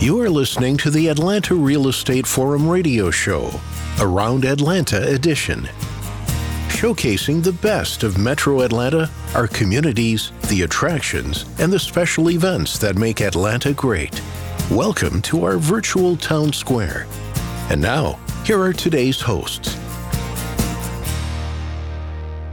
You are listening to the Atlanta Real Estate Forum radio show, Around Atlanta edition. Showcasing the best of Metro Atlanta, our communities, the attractions, and the special events that make Atlanta great. Welcome to our virtual town square. And now, here are today's hosts.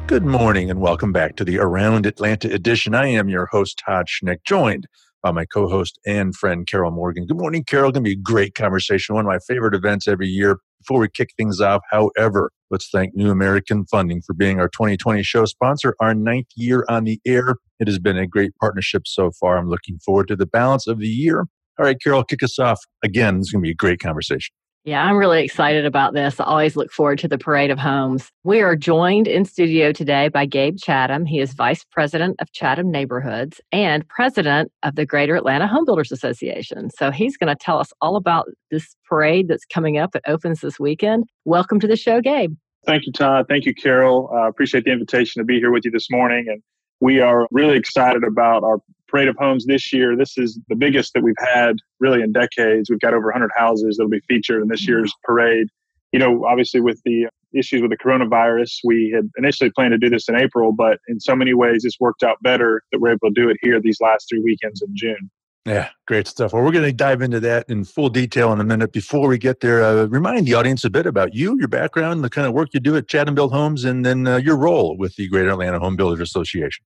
Good morning and welcome back to the Around Atlanta edition. I am your host, Todd Schnick, joined by my co host and friend, Carol Morgan. Good morning, Carol. Going to be a great conversation, one of my favorite events every year. Before we kick things off, however, let's thank New American Funding for being our 2020 show sponsor, our ninth year on the air. It has been a great partnership so far. I'm looking forward to the balance of the year. All right, Carol, kick us off. Again, it's going to be a great conversation. Yeah, I'm really excited about this. I always look forward to the Parade of Homes. We are joined in studio today by Gabe Chatham. He is Vice President of Chatham Neighborhoods and President of the Greater Atlanta Home Builders Association. So he's going to tell us all about this parade that's coming up. It opens this weekend. Welcome to the show, Gabe. Thank you, Todd. Thank you, Carol. I uh, appreciate the invitation to be here with you this morning. And we are really excited about our Parade of Homes this year. This is the biggest that we've had really in decades. We've got over 100 houses that'll be featured in this year's parade. You know, obviously with the issues with the coronavirus, we had initially planned to do this in April, but in so many ways, it's worked out better that we're able to do it here these last three weekends in June. Yeah, great stuff. Well, we're going to dive into that in full detail in a minute. Before we get there, uh, remind the audience a bit about you, your background, the kind of work you do at Chatham Built Homes, and then uh, your role with the Greater Atlanta Home Builders Association.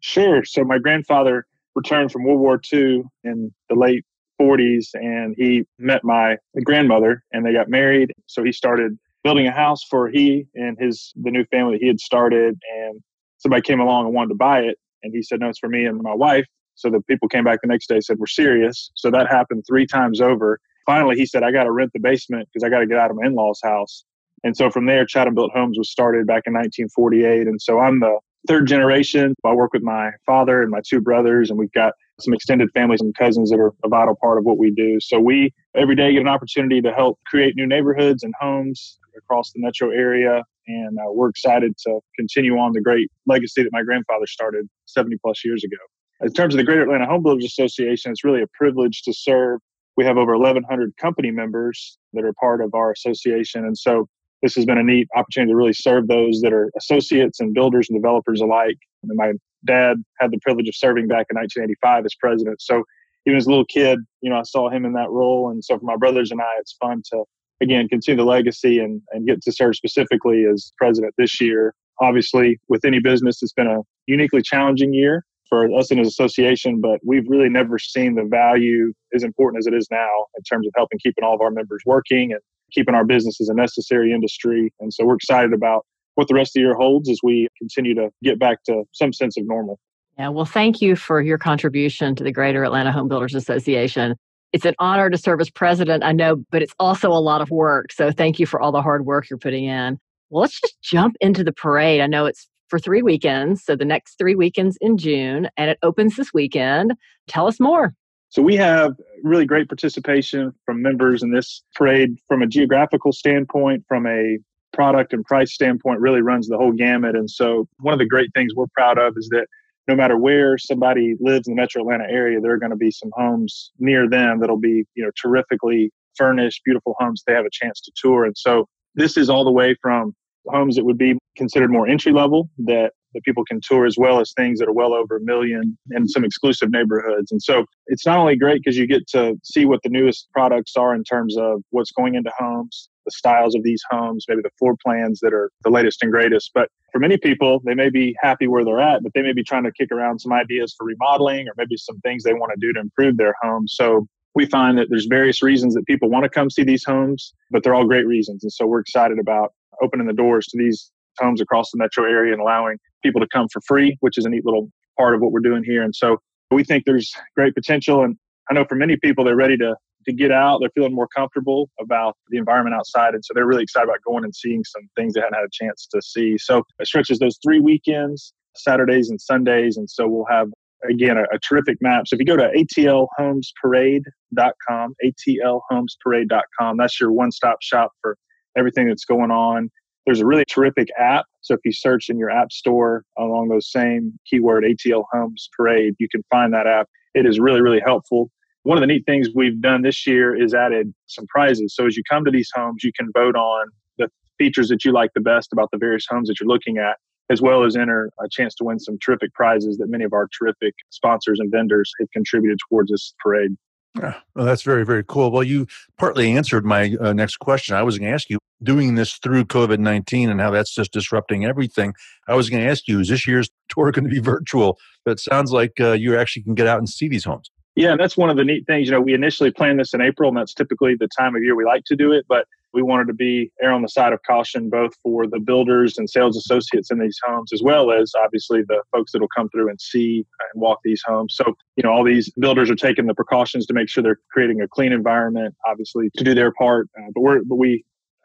Sure. So my grandfather returned from World War II in the late 40s, and he met my grandmother, and they got married. So he started building a house for he and his the new family that he had started, and somebody came along and wanted to buy it, and he said, "No, it's for me and my wife." So the people came back the next day said, "We're serious." So that happened three times over. Finally, he said, "I got to rent the basement because I got to get out of my in-laws' house." And so from there, Chatham Built Homes was started back in 1948. And so I'm the third generation. I work with my father and my two brothers, and we've got some extended families and cousins that are a vital part of what we do. So we every day get an opportunity to help create new neighborhoods and homes across the metro area. And uh, we're excited to continue on the great legacy that my grandfather started 70 plus years ago. In terms of the Greater Atlanta Home Builders Association, it's really a privilege to serve. We have over 1,100 company members that are part of our association. And so this has been a neat opportunity to really serve those that are associates and builders and developers alike. And my dad had the privilege of serving back in 1985 as president. So even as a little kid, you know, I saw him in that role. And so for my brothers and I, it's fun to, again, continue the legacy and, and get to serve specifically as president this year. Obviously, with any business, it's been a uniquely challenging year for us in an association, but we've really never seen the value as important as it is now in terms of helping keeping all of our members working and keeping our business as a necessary industry. And so we're excited about what the rest of the year holds as we continue to get back to some sense of normal. Yeah, well, thank you for your contribution to the Greater Atlanta Home Builders Association. It's an honor to serve as president, I know, but it's also a lot of work. So thank you for all the hard work you're putting in. Well, let's just jump into the parade. I know it's for three weekends, so the next three weekends in June, and it opens this weekend. Tell us more. So we have really great participation from members in this parade from a geographical standpoint, from a product and price standpoint, really runs the whole gamut. And so one of the great things we're proud of is that no matter where somebody lives in the metro Atlanta area, there are going to be some homes near them that'll be, you know, terrifically furnished, beautiful homes they have a chance to tour. And so this is all the way from homes that would be considered more entry level that that people can tour as well as things that are well over a million and some exclusive neighborhoods. And so it's not only great because you get to see what the newest products are in terms of what's going into homes, the styles of these homes, maybe the floor plans that are the latest and greatest. But for many people, they may be happy where they're at, but they may be trying to kick around some ideas for remodeling or maybe some things they want to do to improve their home. So we find that there's various reasons that people want to come see these homes, but they're all great reasons. And so we're excited about opening the doors to these homes across the metro area and allowing people to come for free, which is a neat little part of what we're doing here. And so we think there's great potential. And I know for many people, they're ready to to get out. They're feeling more comfortable about the environment outside. And so they're really excited about going and seeing some things they hadn't had a chance to see. So it stretches those three weekends, Saturdays and Sundays. And so we'll have, again, a, a terrific map. So if you go to atlhomesparade.com, atlhomesparade.com, that's your one stop shop for everything that's going on. There's a really terrific app. So if you search in your app store along those same keyword ATL Homes Parade, you can find that app. It is really, really helpful. one of the neat things we've done this year is added some prizes. So as you come to these homes, you can vote on the features that you like the best about the various homes that you're looking at, as well as enter a chance to win some terrific prizes that many of our terrific sponsors and vendors have contributed towards this parade. Yeah, well, that's very, very cool. Well, you partly answered my uh, next question. I was going to ask you, doing this through COVID 19 and how that's just disrupting everything. I was going to ask you, is this year's tour going to be virtual? But it sounds like uh, you actually can get out and see these homes. Yeah, that's one of the neat things. You know, we initially planned this in April, and that's typically the time of year we like to do it. But we wanted to be err on the side of caution, both for the builders and sales associates in these homes, as well as obviously the folks that will come through and see and walk these homes. So, you know, all these builders are taking the precautions to make sure they're creating a clean environment, obviously to do their part. Uh, but we're, but we,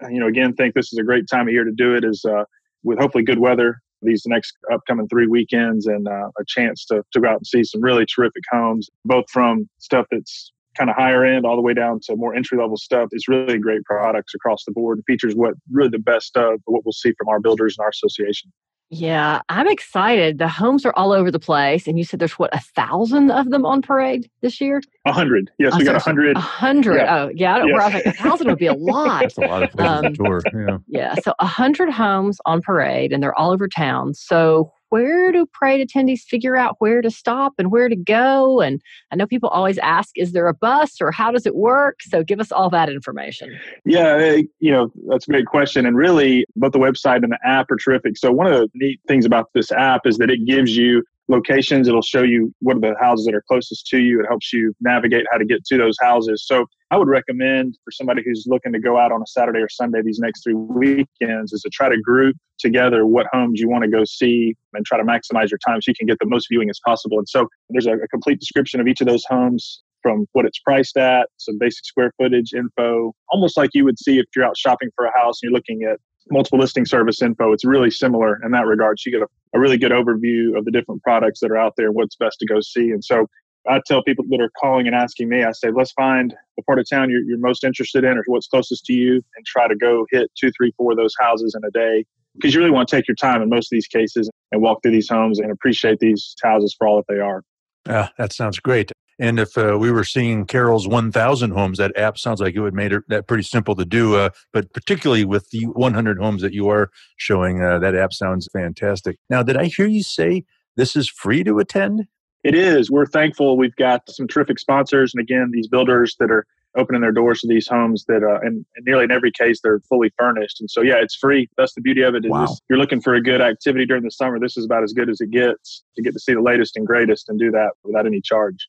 you know, again, think this is a great time of year to do it. Is uh, with hopefully good weather these next upcoming three weekends and uh, a chance to, to go out and see some really terrific homes, both from stuff that's kind of higher end all the way down to more entry level stuff. It's really great products across the board. Features what really the best of what we'll see from our builders and our association. Yeah, I'm excited. The homes are all over the place, and you said there's what a thousand of them on parade this year. A hundred, yes, oh, we got a hundred. A hundred. Yeah. Oh, yeah. I don't. Yes. I was like, a thousand would be a lot. That's a lot of places um, tour. Yeah. Yeah. So a hundred homes on parade, and they're all over town. So where do parade attendees figure out where to stop and where to go? And I know people always ask, is there a bus or how does it work? So give us all that information. Yeah, eh, you know, that's a great question. And really, both the website and the app are terrific. So one of the neat things about this app is that it gives you locations. It'll show you what are the houses that are closest to you. It helps you navigate how to get to those houses. So I would recommend for somebody who's looking to go out on a Saturday or Sunday these next three weekends is to try to group together what homes you want to go see and try to maximize your time so you can get the most viewing as possible. And so there's a, a complete description of each of those homes from what it's priced at, some basic square footage info, almost like you would see if you're out shopping for a house and you're looking at multiple listing service info. It's really similar in that regard. So you get a, a really good overview of the different products that are out there, and what's best to go see. And so I tell people that are calling and asking me, I say, let's find the part of town you're, you're most interested in or what's closest to you and try to go hit two, three, four of those houses in a day. Because you really want to take your time in most of these cases and walk through these homes and appreciate these houses for all that they are. Yeah, that sounds great. And if uh, we were seeing Carol's 1,000 homes, that app sounds like it would make it that pretty simple to do. Uh, but particularly with the 100 homes that you are showing, uh, that app sounds fantastic. Now, did I hear you say this is free to attend? It is. We're thankful. We've got some terrific sponsors, and again, these builders that are opening their doors to these homes that, uh, and, and, nearly in every case, they're fully furnished. And so, yeah, it's free. That's the beauty of it. Wow. you're looking for a good activity during the summer. This is about as good as it gets to get to see the latest and greatest and do that without any charge.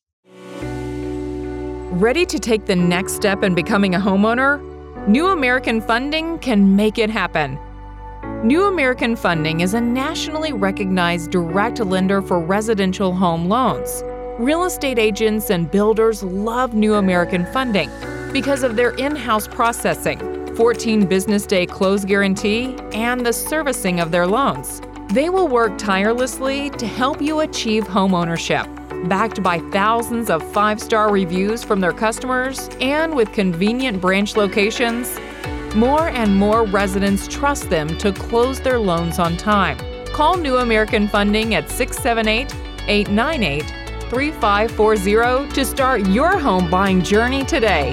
Ready to take the next step in becoming a homeowner? New American Funding can make it happen. New American Funding is a nationally recognized direct lender for residential home loans. Real estate agents and builders love New American Funding because of their in house processing, 14 business day close guarantee, and the servicing of their loans. They will work tirelessly to help you achieve home ownership backed by thousands of five star reviews from their customers, and with convenient branch locations, more and more residents trust them to close their loans on time. Call New American Funding at 678 898 3540 to start your home buying journey today.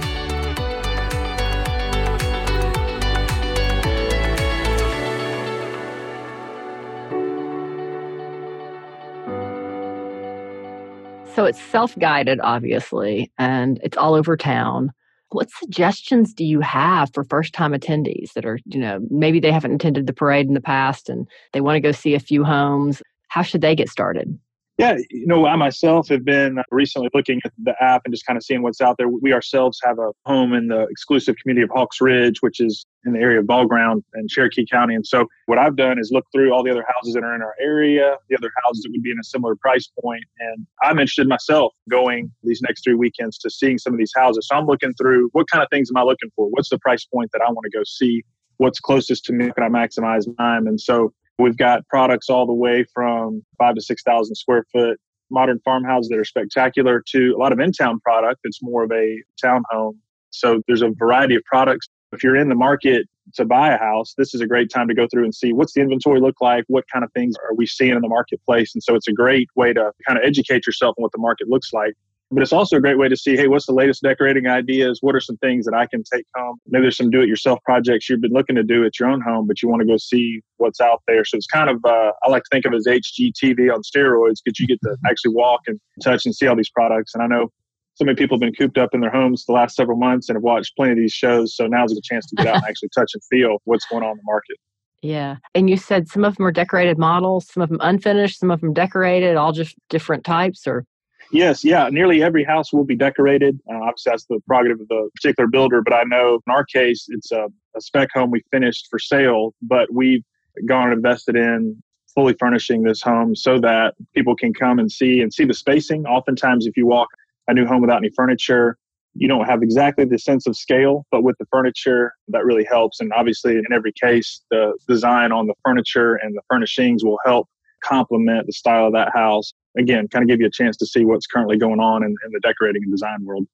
So it's self guided, obviously, and it's all over town. What suggestions do you have for first time attendees that are, you know, maybe they haven't attended the parade in the past and they want to go see a few homes? How should they get started? Yeah, you know, I myself have been uh, recently looking at the app and just kind of seeing what's out there. We ourselves have a home in the exclusive community of Hawks Ridge, which is in the area of Ball Ground and Cherokee County. And so, what I've done is look through all the other houses that are in our area, the other houses that would be in a similar price point. And I'm interested myself going these next three weekends to seeing some of these houses. So, I'm looking through what kind of things am I looking for? What's the price point that I want to go see? What's closest to me? Can I maximize time? And so, We've got products all the way from five to 6,000 square foot modern farmhouses that are spectacular to a lot of in town product that's more of a townhome. So there's a variety of products. If you're in the market to buy a house, this is a great time to go through and see what's the inventory look like, what kind of things are we seeing in the marketplace. And so it's a great way to kind of educate yourself on what the market looks like. But it's also a great way to see, hey, what's the latest decorating ideas? What are some things that I can take home? Maybe there's some do-it-yourself projects you've been looking to do at your own home, but you want to go see what's out there. So it's kind of, uh, I like to think of it as HGTV on steroids because you get to actually walk and touch and see all these products. And I know so many people have been cooped up in their homes the last several months and have watched plenty of these shows. So now's a good chance to get out and actually touch and feel what's going on in the market. Yeah. And you said some of them are decorated models, some of them unfinished, some of them decorated, all just different types or? Yes, yeah. Nearly every house will be decorated. Uh, obviously, that's the prerogative of the particular builder. But I know in our case, it's a, a spec home we finished for sale, but we've gone and invested in fully furnishing this home so that people can come and see and see the spacing. Oftentimes, if you walk a new home without any furniture, you don't have exactly the sense of scale, but with the furniture, that really helps. And obviously, in every case, the design on the furniture and the furnishings will help complement the style of that house. Again, kind of give you a chance to see what's currently going on in, in the decorating and design world.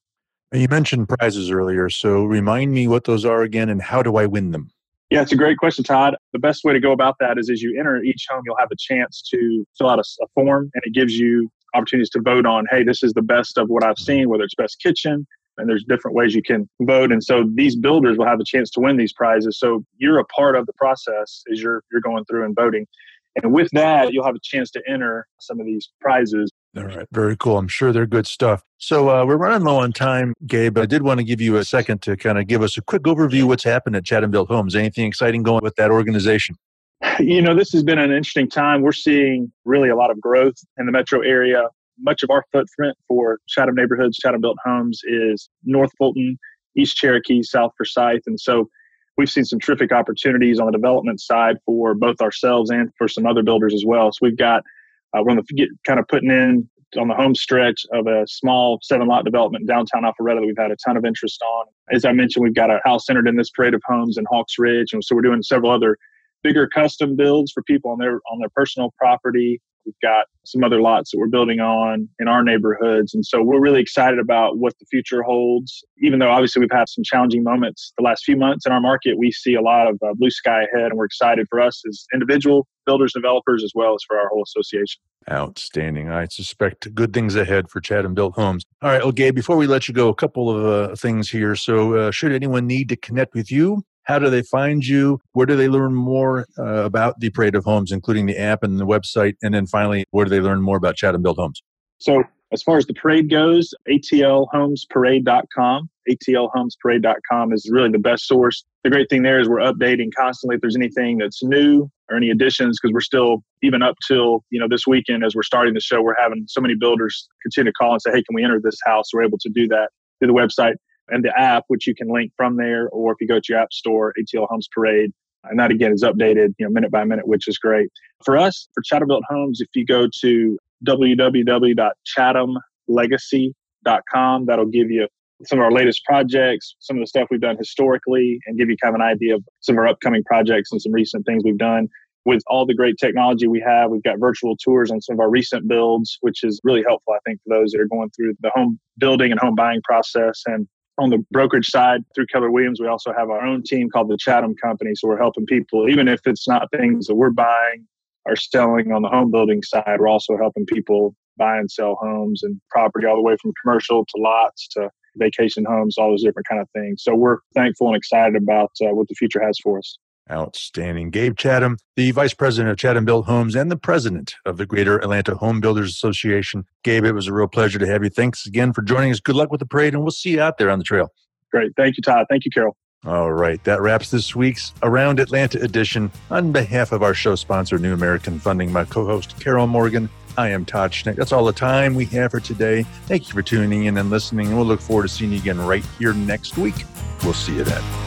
You mentioned prizes earlier, so remind me what those are again and how do I win them? Yeah, it's a great question, Todd. The best way to go about that is as you enter each home, you'll have a chance to fill out a, a form and it gives you opportunities to vote on, hey, this is the best of what I've seen, whether it's best kitchen, and there's different ways you can vote and so these builders will have a chance to win these prizes so you're a part of the process as you're you're going through and voting and with that you'll have a chance to enter some of these prizes. All right very cool. I'm sure they're good stuff. So uh, we're running low on time gabe. But i did want to give you a second to kind of give us a quick overview what's happened at chatham built homes. Anything exciting going with that organization? You know this has been an interesting time. We're seeing really a lot of growth in the metro area. Much of our footprint for Chatham neighborhoods, Chatham built homes is North Fulton, East Cherokee, South Forsyth. And so we've seen some terrific opportunities on the development side for both ourselves and for some other builders as well. So we've got, uh, we're on the get, kind of putting in on the home stretch of a small seven lot development in downtown Alpharetta that we've had a ton of interest on. As I mentioned, we've got a house centered in this parade of homes in Hawks Ridge. And so we're doing several other bigger custom builds for people on their on their personal property We've got some other lots that we're building on in our neighborhoods. And so we're really excited about what the future holds. Even though obviously we've had some challenging moments the last few months in our market, we see a lot of uh, blue sky ahead. And we're excited for us as individual builders, developers, as well as for our whole association. Outstanding. I suspect good things ahead for Chatham Built Homes. All right, well, Gabe, before we let you go, a couple of uh, things here. So, uh, should anyone need to connect with you, how do they find you? Where do they learn more uh, about the Parade of Homes, including the app and the website? And then finally, where do they learn more about Chatham Built Homes? So, as far as the parade goes, atlhomesparade.com. atlhomesparade.com is really the best source. The great thing there is we're updating constantly if there's anything that's new or any additions because we're still even up till you know this weekend as we're starting the show we're having so many builders continue to call and say hey can we enter this house we're able to do that through the website and the app, which you can link from there, or if you go to your app store, ATL Homes Parade, and that again is updated, you know, minute by minute, which is great. For us, for Chatham Built Homes, if you go to www.chathamlegacy.com, that'll give you some of our latest projects, some of the stuff we've done historically, and give you kind of an idea of some of our upcoming projects and some recent things we've done. With all the great technology we have, we've got virtual tours on some of our recent builds, which is really helpful, I think, for those that are going through the home building and home buying process. And on the brokerage side through Keller Williams, we also have our own team called the Chatham Company. So we're helping people, even if it's not things that we're buying or selling on the home building side, we're also helping people buy and sell homes and property all the way from commercial to lots to vacation homes, all those different kind of things. So we're thankful and excited about uh, what the future has for us. Outstanding. Gabe Chatham, the Vice President of Chatham Built Homes and the President of the Greater Atlanta Home Builders Association. Gabe, it was a real pleasure to have you. Thanks again for joining us. Good luck with the parade, and we'll see you out there on the trail. Great. Thank you, Todd. Thank you, Carol. All right. That wraps this week's Around Atlanta edition. On behalf of our show sponsor, New American Funding, my co host, Carol Morgan, I am Todd Schnick. That's all the time we have for today. Thank you for tuning in and listening, and we'll look forward to seeing you again right here next week. We'll see you then.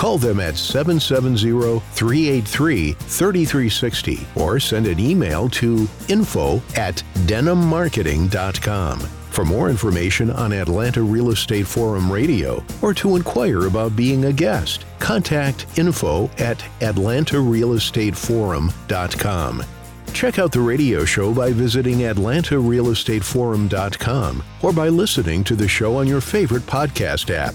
Call them at 770 383 3360 or send an email to info at denimmarketing.com. For more information on Atlanta Real Estate Forum Radio or to inquire about being a guest, contact info at atlantarealestateforum.com. Check out the radio show by visiting atlantarealestateforum.com or by listening to the show on your favorite podcast app.